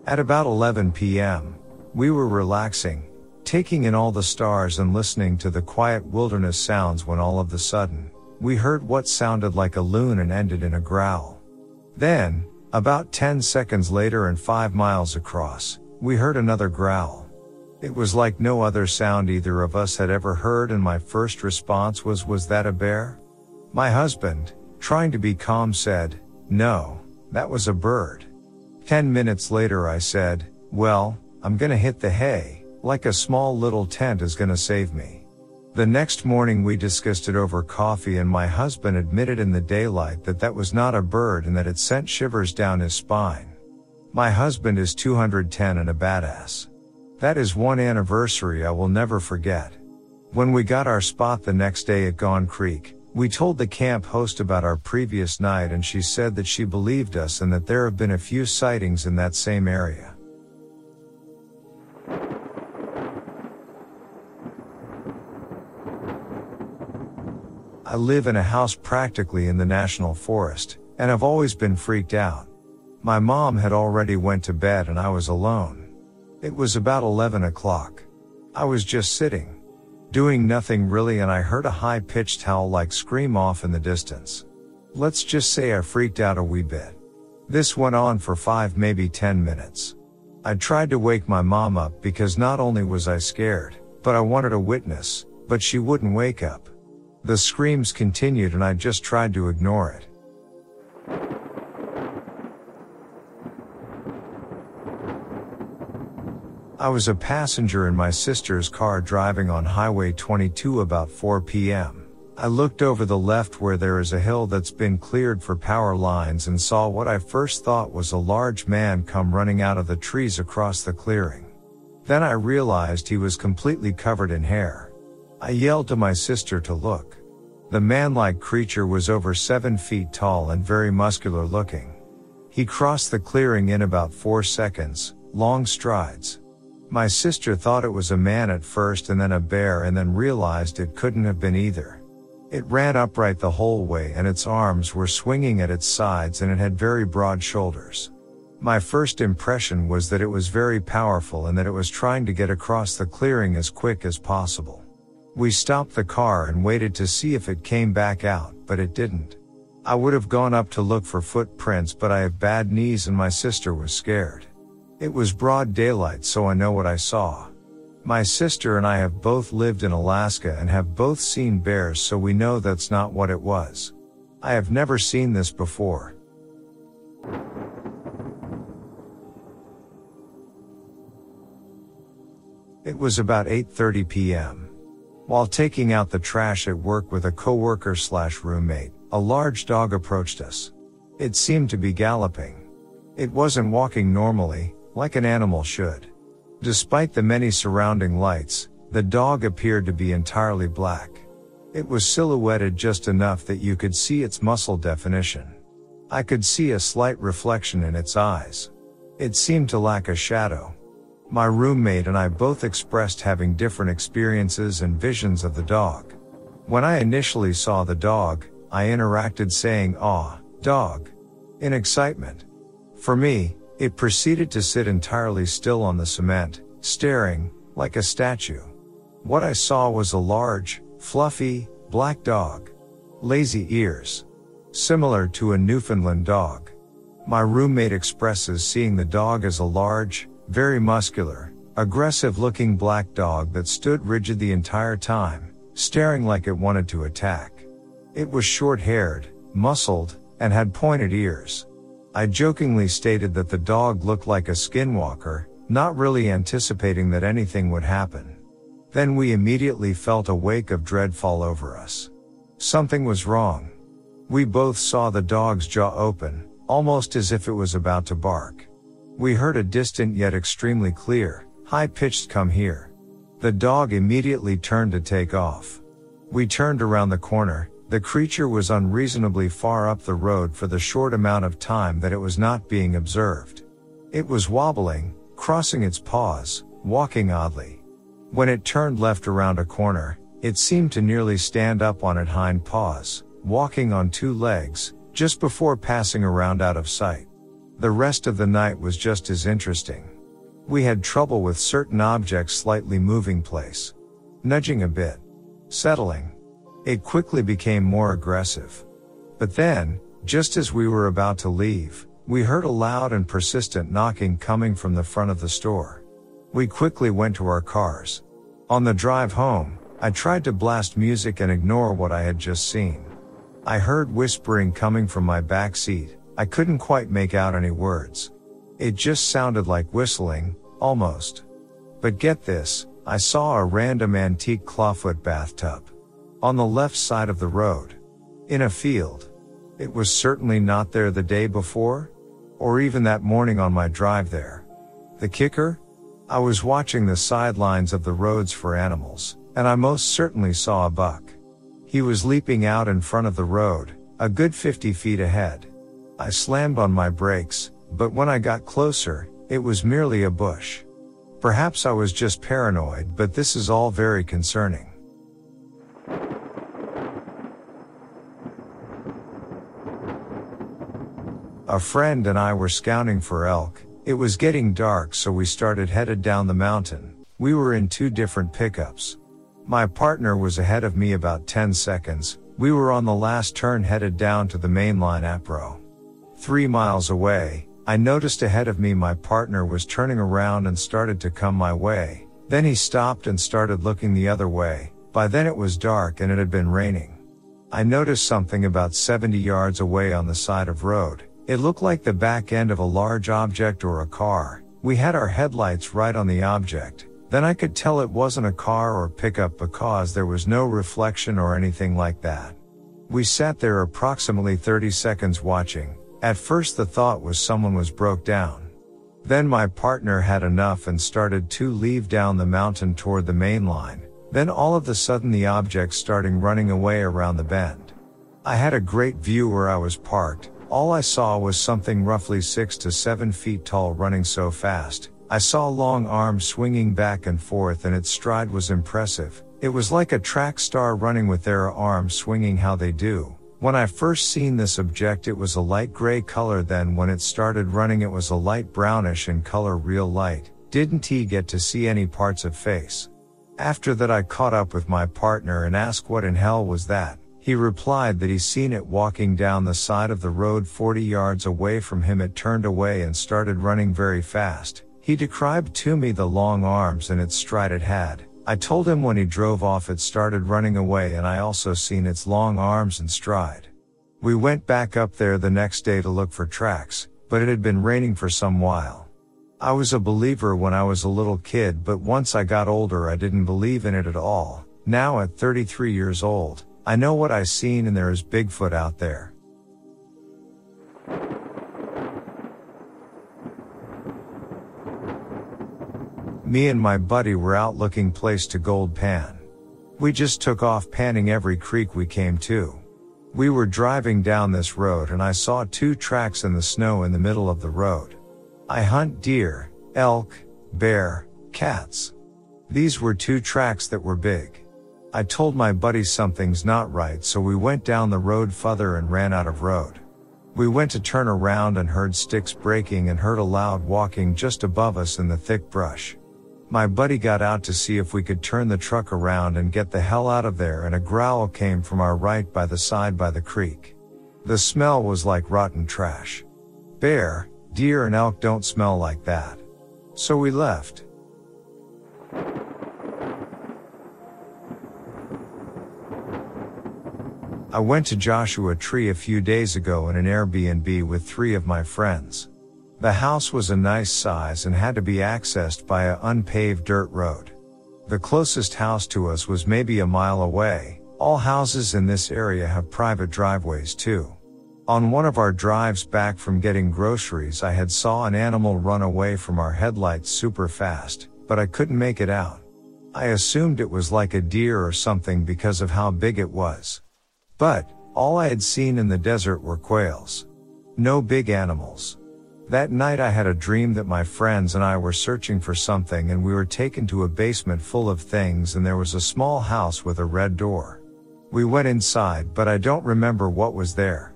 A: At about 11 p.m., we were relaxing, taking in all the stars and listening to the quiet wilderness sounds when all of the sudden, we heard what sounded like a loon and ended in a growl. Then, about 10 seconds later and 5 miles across, we heard another growl. It was like no other sound either of us had ever heard and my first response was was that a bear? My husband, trying to be calm said, no, that was a bird. 10 minutes later I said, well, I'm gonna hit the hay, like a small little tent is gonna save me. The next morning we discussed it over coffee and my husband admitted in the daylight that that was not a bird and that it sent shivers down his spine. My husband is 210 and a badass. That is one anniversary I will never forget. When we got our spot the next day at Gone Creek, we told the camp host about our previous night and she said that she believed us and that there have been a few sightings in that same area. I live in a house practically in the national forest, and I've always been freaked out. My mom had already went to bed and I was alone. It was about 11 o'clock. I was just sitting, doing nothing really and I heard a high pitched howl like scream off in the distance. Let's just say I freaked out a wee bit. This went on for five maybe 10 minutes. I tried to wake my mom up because not only was I scared, but I wanted a witness, but she wouldn't wake up. The screams continued and I just tried to ignore it. I was a passenger in my sister's car driving on Highway 22 about 4 p.m. I looked over the left where there is a hill that's been cleared for power lines and saw what I first thought was a large man come running out of the trees across the clearing. Then I realized he was completely covered in hair. I yelled to my sister to look. The man-like creature was over seven feet tall and very muscular looking. He crossed the clearing in about four seconds, long strides. My sister thought it was a man at first and then a bear and then realized it couldn't have been either. It ran upright the whole way and its arms were swinging at its sides and it had very broad shoulders. My first impression was that it was very powerful and that it was trying to get across the clearing as quick as possible. We stopped the car and waited to see if it came back out, but it didn't. I would have gone up to look for footprints, but I have bad knees and my sister was scared. It was broad daylight, so I know what I saw. My sister and I have both lived in Alaska and have both seen bears, so we know that's not what it was. I have never seen this before. It was about 8:30 p.m. While taking out the trash at work with a coworker slash roommate, a large dog approached us. It seemed to be galloping. It wasn't walking normally, like an animal should. Despite the many surrounding lights, the dog appeared to be entirely black. It was silhouetted just enough that you could see its muscle definition. I could see a slight reflection in its eyes. It seemed to lack a shadow. My roommate and I both expressed having different experiences and visions of the dog. When I initially saw the dog, I interacted saying, Aw, dog. In excitement. For me, it proceeded to sit entirely still on the cement, staring, like a statue. What I saw was a large, fluffy, black dog. Lazy ears. Similar to a Newfoundland dog. My roommate expresses seeing the dog as a large, very muscular, aggressive looking black dog that stood rigid the entire time, staring like it wanted to attack. It was short haired, muscled, and had pointed ears. I jokingly stated that the dog looked like a skinwalker, not really anticipating that anything would happen. Then we immediately felt a wake of dread fall over us. Something was wrong. We both saw the dog's jaw open, almost as if it was about to bark. We heard a distant yet extremely clear, high pitched come here. The dog immediately turned to take off. We turned around the corner, The creature was unreasonably far up the road for the short amount of time that it was not being observed. It was wobbling, crossing its paws, walking oddly. When it turned left around a corner, it seemed to nearly stand up on its hind paws, walking on two legs, just before passing around out of sight. The rest of the night was just as interesting. We had trouble with certain objects slightly moving place. Nudging a bit. Settling. It quickly became more aggressive. But then, just as we were about to leave, we heard a loud and persistent knocking coming from the front of the store. We quickly went to our cars. On the drive home, I tried to blast music and ignore what I had just seen. I heard whispering coming from my back seat. I couldn't quite make out any words. It just sounded like whistling, almost. But get this, I saw a random antique clawfoot bathtub on the left side of the road. In a field. It was certainly not there the day before, or even that morning on my drive there. The kicker? I was watching the sidelines of the roads for animals, and I most certainly saw a buck. He was leaping out in front of the road, a good 50 feet ahead. I slammed on my brakes, but when I got closer, it was merely a bush. Perhaps I was just paranoid, but this is all very concerning. A friend and I were scouting for elk. It was getting dark so we started headed down the mountain. We were in two different pickups. My partner was ahead of me about 10 seconds. We were on the last turn headed down to the mainline APRO. Three miles away, I noticed ahead of me my partner was turning around and started to come my way. Then he stopped and started looking the other way. By then it was dark and it had been raining. I noticed something about 70 yards away on the side of road. It looked like the back end of a large object or a car. We had our headlights right on the object. Then I could tell it wasn't a car or pickup because there was no reflection or anything like that. We sat there approximately 30 seconds watching. At first the thought was someone was broke down. Then my partner had enough and started to leave down the mountain toward the main line. Then all of a sudden the object starting running away around the bend. I had a great view where I was parked, all I saw was something roughly 6 to 7 feet tall running so fast. I saw long arms swinging back and forth and its stride was impressive. It was like a track star running with their arms swinging how they do. When I first seen this object it was a light gray color then when it started running it was a light brownish in color real light. Didn't he get to see any parts of face? After that I caught up with my partner and asked what in hell was that. He replied that he seen it walking down the side of the road 40 yards away from him. It turned away and started running very fast. He described to me the long arms and its stride it had. I told him when he drove off it started running away and I also seen its long arms and stride. We went back up there the next day to look for tracks, but it had been raining for some while. I was a believer when I was a little kid, but once I got older I didn't believe in it at all. Now at 33 years old, I know what I seen and there is Bigfoot out there. Me and my buddy were out looking place to gold pan. We just took off panning every creek we came to. We were driving down this road and I saw two tracks in the snow in the middle of the road. I hunt deer, elk, bear, cats. These were two tracks that were big. I told my buddy something's not right so we went down the road further and ran out of road. We went to turn around and heard sticks breaking and heard a loud walking just above us in the thick brush. My buddy got out to see if we could turn the truck around and get the hell out of there and a growl came from our right by the side by the creek. The smell was like rotten trash. Bear, deer and elk don't smell like that. So we left. I went to Joshua Tree a few days ago in an Airbnb with three of my friends. The house was a nice size and had to be accessed by a unpaved dirt road. The closest house to us was maybe a mile away. All houses in this area have private driveways too. On one of our drives back from getting groceries I had saw an animal run away from our headlights super fast, but I couldn't make it out. I assumed it was like a deer or something because of how big it was. But, all I had seen in the desert were quails. No big animals. That night I had a dream that my friends and I were searching for something and we were taken to a basement full of things and there was a small house with a red door. We went inside but I don't remember what was there.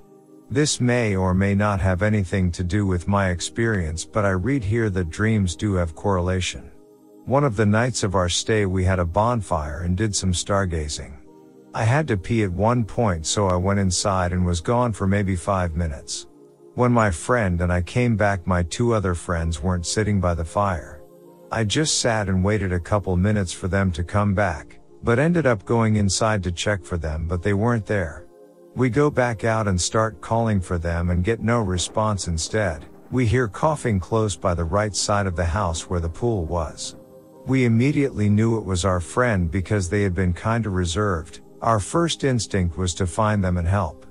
A: This may or may not have anything to do with my experience but I read here that dreams do have correlation. One of the nights of our stay we had a bonfire and did some stargazing. I had to pee at one point so I went inside and was gone for maybe five minutes. When my friend and I came back, my two other friends weren't sitting by the fire. I just sat and waited a couple minutes for them to come back, but ended up going inside to check for them, but they weren't there. We go back out and start calling for them and get no response instead. We hear coughing close by the right side of the house where the pool was. We immediately knew it was our friend because they had been kinda reserved. Our first instinct was to find them and help.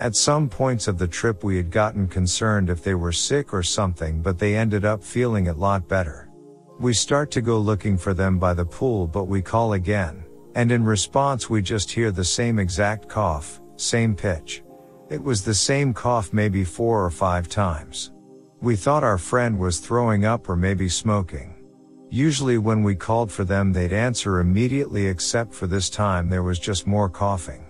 A: At some points of the trip we had gotten concerned if they were sick or something but they ended up feeling a lot better. We start to go looking for them by the pool but we call again, and in response we just hear the same exact cough, same pitch. It was the same cough maybe four or five times. We thought our friend was throwing up or maybe smoking. Usually when we called for them they'd answer immediately except for this time there was just more coughing.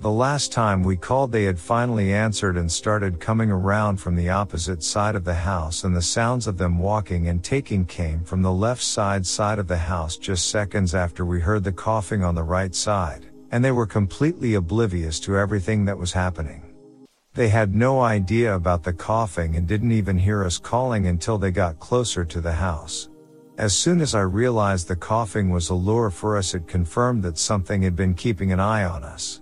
A: The last time we called they had finally answered and started coming around from the opposite side of the house and the sounds of them walking and taking came from the left side side of the house just seconds after we heard the coughing on the right side, and they were completely oblivious to everything that was happening. They had no idea about the coughing and didn't even hear us calling until they got closer to the house. As soon as I realized the coughing was a lure for us it confirmed that something had been keeping an eye on us.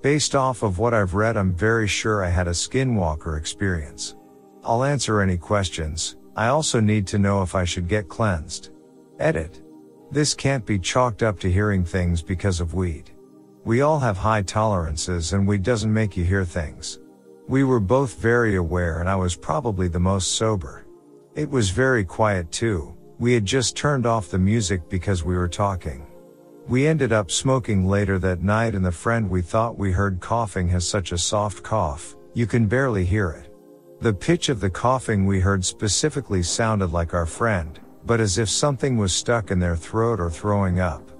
A: Based off of what I've read, I'm very sure I had a skinwalker experience. I'll answer any questions. I also need to know if I should get cleansed. Edit. This can't be chalked up to hearing things because of weed. We all have high tolerances and weed doesn't make you hear things. We were both very aware and I was probably the most sober. It was very quiet too. We had just turned off the music because we were talking. We ended up smoking later that night and the friend we thought we heard coughing has such a soft cough, you can barely hear it. The pitch of the coughing we heard specifically sounded like our friend, but as if something was stuck in their throat or throwing up.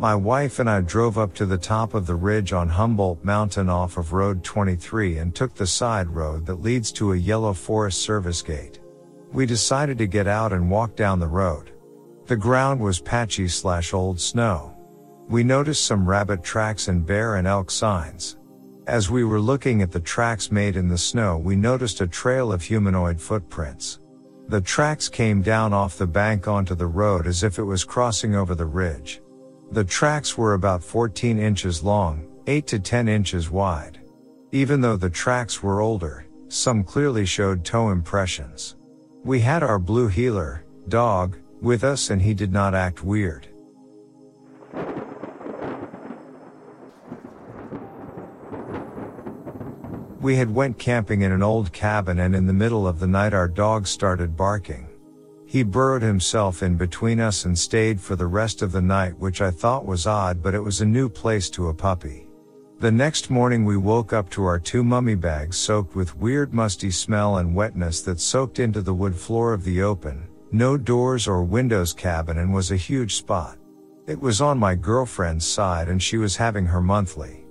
A: My wife and I drove up to the top of the ridge on Humboldt Mountain off of Road 23 and took the side road that leads to a yellow Forest Service gate. We decided to get out and walk down the road. The ground was patchy slash old snow. We noticed some rabbit tracks and bear and elk signs. As we were looking at the tracks made in the snow, we noticed a trail of humanoid footprints. The tracks came down off the bank onto the road as if it was crossing over the ridge. The tracks were about 14 inches long, 8 to 10 inches wide. Even though the tracks were older, some clearly showed toe impressions. We had our blue heeler, dog, with us and he did not act weird. We had went camping in an old cabin and in the middle of the night our dog started barking. He burrowed himself in between us and stayed for the rest of the night which I thought was odd but it was a new place to a puppy. The next morning we woke up to our two mummy bags soaked with weird musty smell and wetness that soaked into the wood floor of the open, no doors or windows cabin and was a huge spot. It was on my girlfriend's side and she was having her monthly.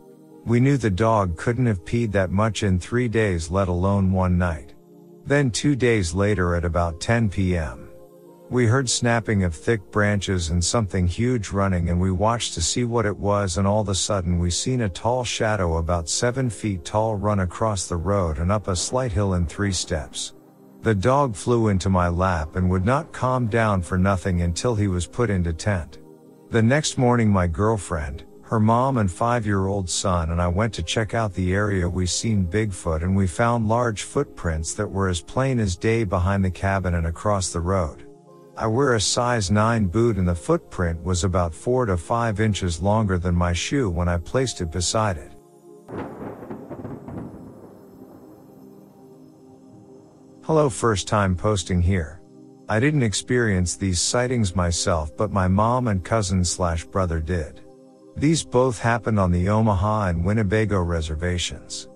A: We knew the dog couldn't have peed that much in three days let alone one night. Then two days later at about 10 p.m. We heard snapping of thick branches and something huge running and we watched to see what it was and all of a sudden we seen a tall shadow about seven feet tall run across the road and up a slight hill in three steps. The dog flew into my lap and would not calm down for nothing until he was put into tent. The next morning my girlfriend, her mom and five-year-old son and I went to check out the area we seen Bigfoot and we found large footprints that were as plain as day behind the cabin and across the road. I wear a size 9 boot and the footprint was about 4 to 5 inches longer than my shoe when I placed it beside it. Hello first time posting here. I didn't experience these sightings myself, but my mom and cousin slash brother did. These both happened on the Omaha and Winnebago reservations.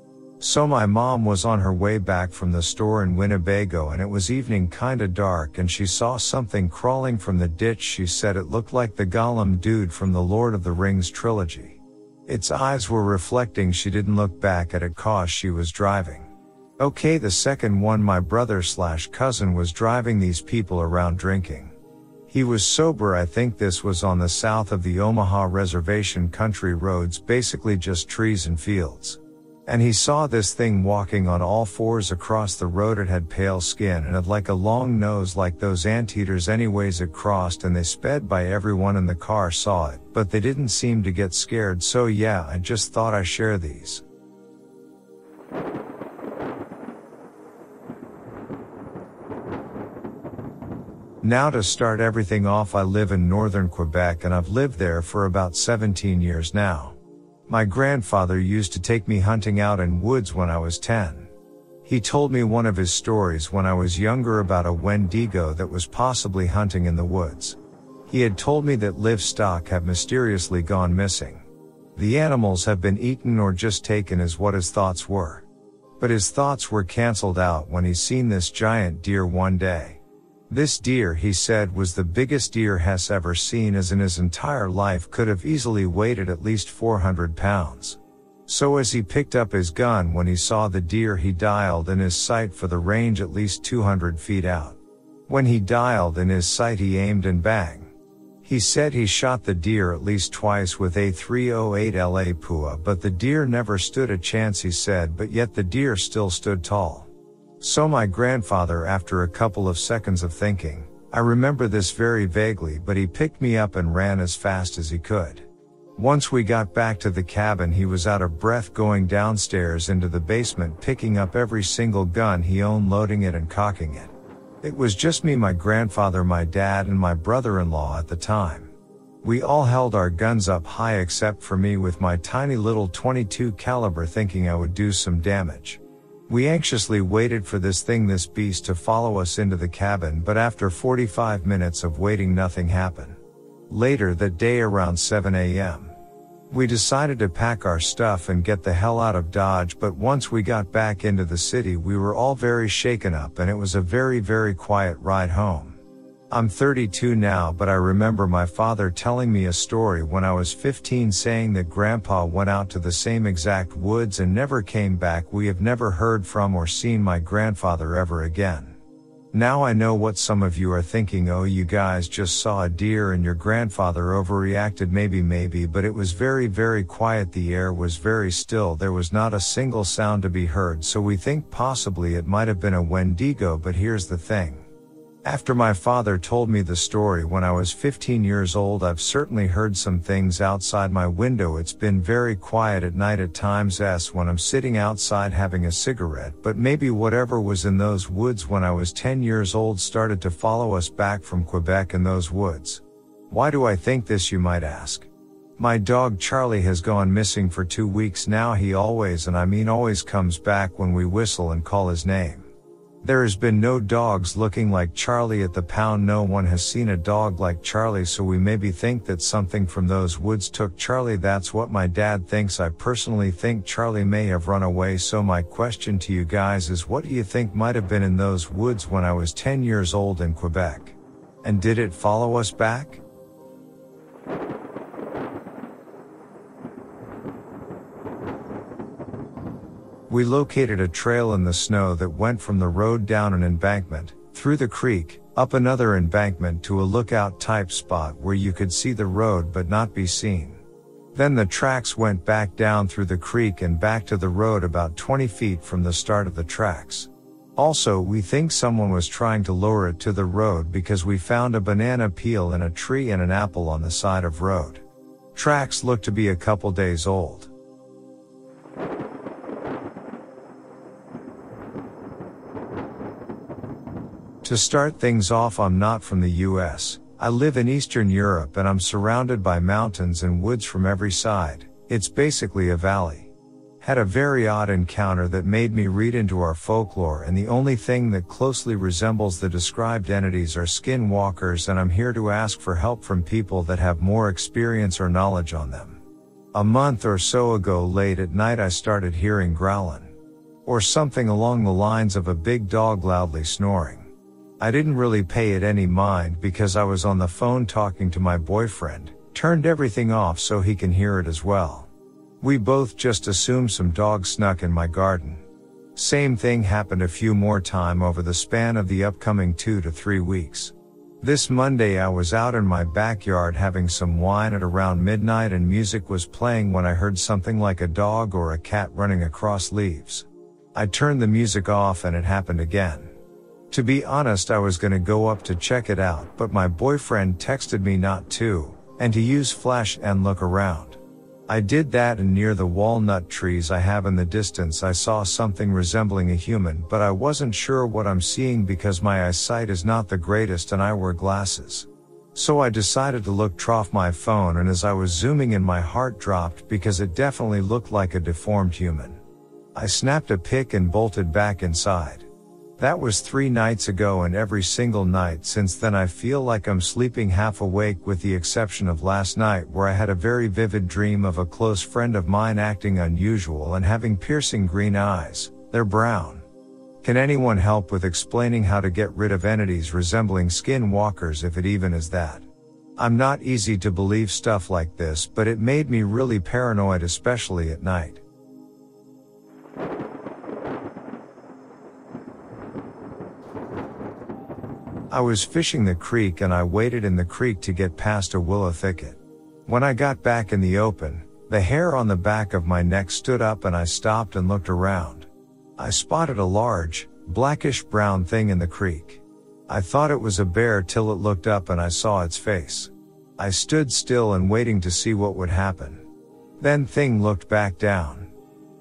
A: So my mom was on her way back from the store in Winnebago and it was evening kinda dark and she saw something crawling from the ditch. She said it looked like the Gollum dude from the Lord of the Rings trilogy. Its eyes were reflecting she didn't look back at it cause she was driving. Okay, the second one, my brother slash cousin was driving these people around drinking. He was sober, I think this was on the south of the Omaha reservation country roads, basically just trees and fields. And he saw this thing walking on all fours across the road. It had pale skin and had like a long nose like those anteaters anyways it crossed and they sped by everyone in the car saw it, but they didn't seem to get scared so yeah I just thought I share these. Now to start everything off I live in northern Quebec and I've lived there for about 17 years now. My grandfather used to take me hunting out in woods when I was 10. He told me one of his stories when I was younger about a Wendigo that was possibly hunting in the woods. He had told me that livestock have mysteriously gone missing. The animals have been eaten or just taken is what his thoughts were. But his thoughts were cancelled out when he seen this giant deer one day. This deer, he said, was the biggest deer Hess ever seen as in his entire life could have easily weighed at least 400 pounds. So as he picked up his gun when he saw the deer he dialed in his sight for the range at least 200 feet out. When he dialed in his sight he aimed and bang. He said he shot the deer at least twice with a 308 Lapua but the deer never stood a chance he said but yet the deer still stood tall. So my grandfather after a couple of seconds of thinking, I remember this very vaguely but he picked me up and ran as fast as he could. Once we got back to the cabin he was out of breath going downstairs into the basement picking up every single gun he owned loading it and cocking it. It was just me, my grandfather, my dad, and my brother-in-law at the time. We all held our guns up high except for me with my tiny little 22 caliber thinking I would do some damage. We anxiously waited for this thing, this beast to follow us into the cabin, but after 45 minutes of waiting, nothing happened. Later that day around 7 a.m., we decided to pack our stuff and get the hell out of Dodge, but once we got back into the city, we were all very shaken up and it was a very, very quiet ride home. I'm 32 now, but I remember my father telling me a story when I was 15 saying that grandpa went out to the same exact woods and never came back. We have never heard from or seen my grandfather ever again. Now I know what some of you are thinking. Oh, you guys just saw a deer and your grandfather overreacted. Maybe, maybe, but it was very, very quiet. The air was very still. There was not a single sound to be heard. So we think possibly it might have been a Wendigo, but here's the thing. After my father told me the story when I was 15 years old, I've certainly heard some things outside my window. It's been very quiet at night at times s when I'm sitting outside having a cigarette, but maybe whatever was in those woods when I was 10 years old started to follow us back from Quebec in those woods. Why do I think this you might ask? My dog Charlie has gone missing for two weeks now. He always, and I mean always comes back when we whistle and call his name. There has been no dogs looking like Charlie at the pound. No one has seen a dog like Charlie, so we maybe think that something from those woods took Charlie. That's what my dad thinks. I personally think Charlie may have run away. So my question to you guys is what do you think might have been in those woods when I was 10 years old in Quebec? And did it follow us back? We located a trail in the snow that went from the road down an embankment, through the creek, up another embankment to a lookout type spot where you could see the road but not be seen. Then the tracks went back down through the creek and back to the road about 20 feet from the start of the tracks. Also, we think someone was trying to lower it to the road because we found a banana peel in a tree and an apple on the side of road. Tracks look to be a couple days old. To start things off, I'm not from the US. I live in Eastern Europe and I'm surrounded by mountains and woods from every side. It's basically a valley. had a very odd encounter that made me read into our folklore and the only thing that closely resembles the described entities are skinwalkers and I'm here to ask for help from people that have more experience or knowledge on them. A month or so ago late at night I started hearing growling. Or something along the lines of a big dog loudly snoring. I didn't really pay it any mind because I was on the phone talking to my boyfriend, turned everything off so he can hear it as well. We both just assumed some dog snuck in my garden. Same thing happened a few more time over the span of the upcoming two to three weeks. This Monday I was out in my backyard having some wine at around midnight and music was playing when I heard something like a dog or a cat running across leaves. I turned the music off and it happened again. To be honest, I was gonna go up to check it out, but my boyfriend texted me not to, and to use flash and look around. I did that and near the walnut trees I have in the distance I saw something resembling a human but I wasn't sure what I'm seeing because my eyesight is not the greatest and I wear glasses. So I decided to look trough my phone and as I was zooming in my heart dropped because it definitely looked like a deformed human. I snapped a pic and bolted back inside. That was three nights ago and every single night since then I feel like I'm sleeping half awake with the exception of last night where I had a very vivid dream of a close friend of mine acting unusual and having piercing green eyes. They're brown. Can anyone help with explaining how to get rid of entities resembling skinwalkers if it even is that? I'm not easy to believe stuff like this, but it made me really paranoid especially at night. I was fishing the creek and I waded in the creek to get past a willow thicket. When I got back in the open, the hair on the back of my neck stood up and I stopped and looked around. I spotted a large, blackish brown thing in the creek. I thought it was a bear till it looked up and I saw its face. I stood still and waiting to see what would happen. Then thing looked back down.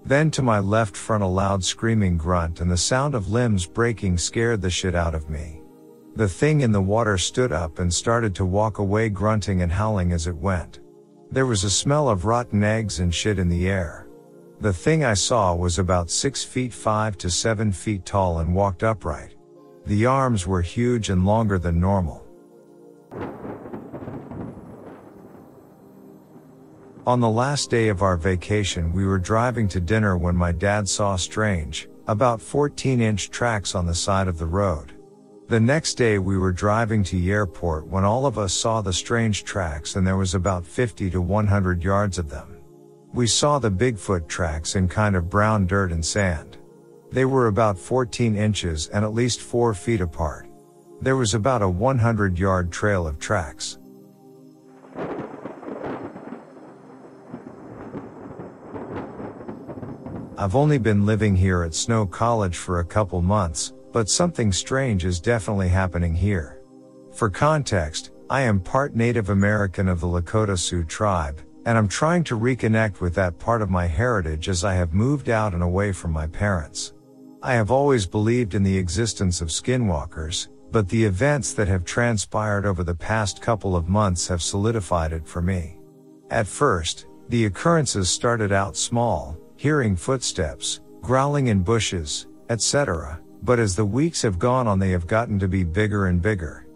A: Then to my left front a loud screaming grunt and the sound of limbs breaking scared the shit out of me. The thing in the water stood up and started to walk away grunting and howling as it went. There was a smell of rotten eggs and shit in the air. The thing I saw was about 6 feet 5 to 7 feet tall and walked upright. The arms were huge and longer than normal. On the last day of our vacation we were driving to dinner when my dad saw strange, about 14 inch tracks on the side of the road. The next day we were driving to the airport when all of us saw the strange tracks and there was about 50 to 100 yards of them. We saw the Bigfoot tracks in kind of brown dirt and sand. They were about 14 inches and at least 4 feet apart. There was about a 100 yard trail of tracks. I've only been living here at Snow College for a couple months, but something strange is definitely happening here. For context, I am part Native American of the Lakota Sioux tribe, and I'm trying to reconnect with that part of my heritage as I have moved out and away from my parents. I have always believed in the existence of skinwalkers, but the events that have transpired over the past couple of months have solidified it for me. At first, the occurrences started out small, hearing footsteps, growling in bushes, etc. But as the weeks have gone on, they have gotten to be bigger and bigger.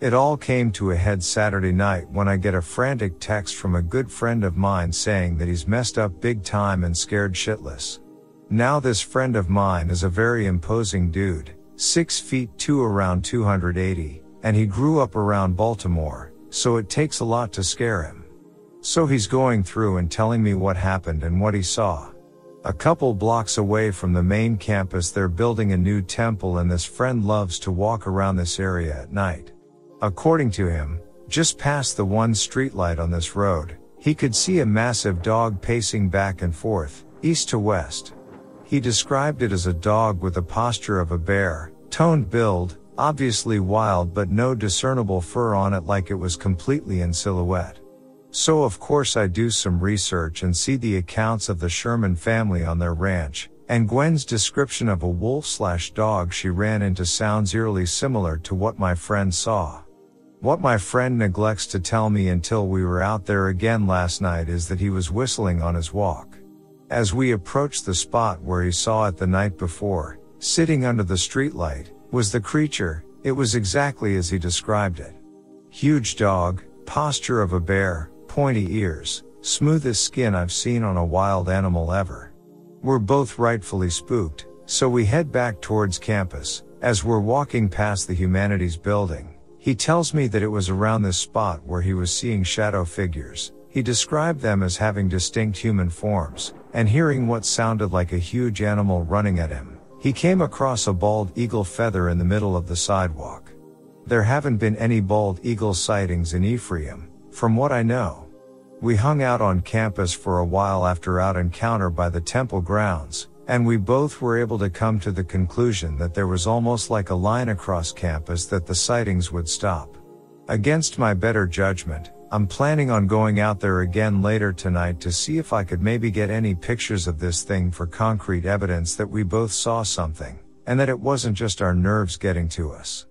A: It all came to a head Saturday night when I get a frantic text from a good friend of mine saying that he's messed up big time and scared shitless. Now this friend of mine is a very imposing dude, 6 feet 2 around 280, and he grew up around Baltimore, so it takes a lot to scare him. So he's going through and telling me what happened and what he saw. A couple blocks away from the main campus they're building a new temple and this friend loves to walk around this area at night. According to him, just past the one streetlight on this road, he could see a massive dog pacing back and forth, east to west. He described it as a dog with the posture of a bear, toned build, obviously wild but no discernible fur on it like it was completely in silhouette. So of course I do some research and see the accounts of the Sherman family on their ranch, and Gwen's description of a wolf slash dog she ran into sounds eerily similar to what my friend saw. What my friend neglects to tell me until we were out there again last night is that he was whistling on his walk. As we approached the spot where he saw it the night before, sitting under the streetlight, was the creature, it was exactly as he described it. Huge dog, posture of a bear, pointy ears, smoothest skin I've seen on a wild animal ever. We're both rightfully spooked, so we head back towards campus. As we're walking past the humanities building, he tells me that it was around this spot where he was seeing shadow figures. He described them as having distinct human forms, and hearing what sounded like a huge animal running at him. He came across a bald eagle feather in the middle of the sidewalk. There haven't been any bald eagle sightings in Ephraim, from what I know. We hung out on campus for a while after our encounter by the temple grounds, and we both were able to come to the conclusion that there was almost like a line across campus that the sightings would stop. Against my better judgment, I'm planning on going out there again later tonight to see if I could maybe get any pictures of this thing for concrete evidence that we both saw something, and that it wasn't just our nerves getting to us.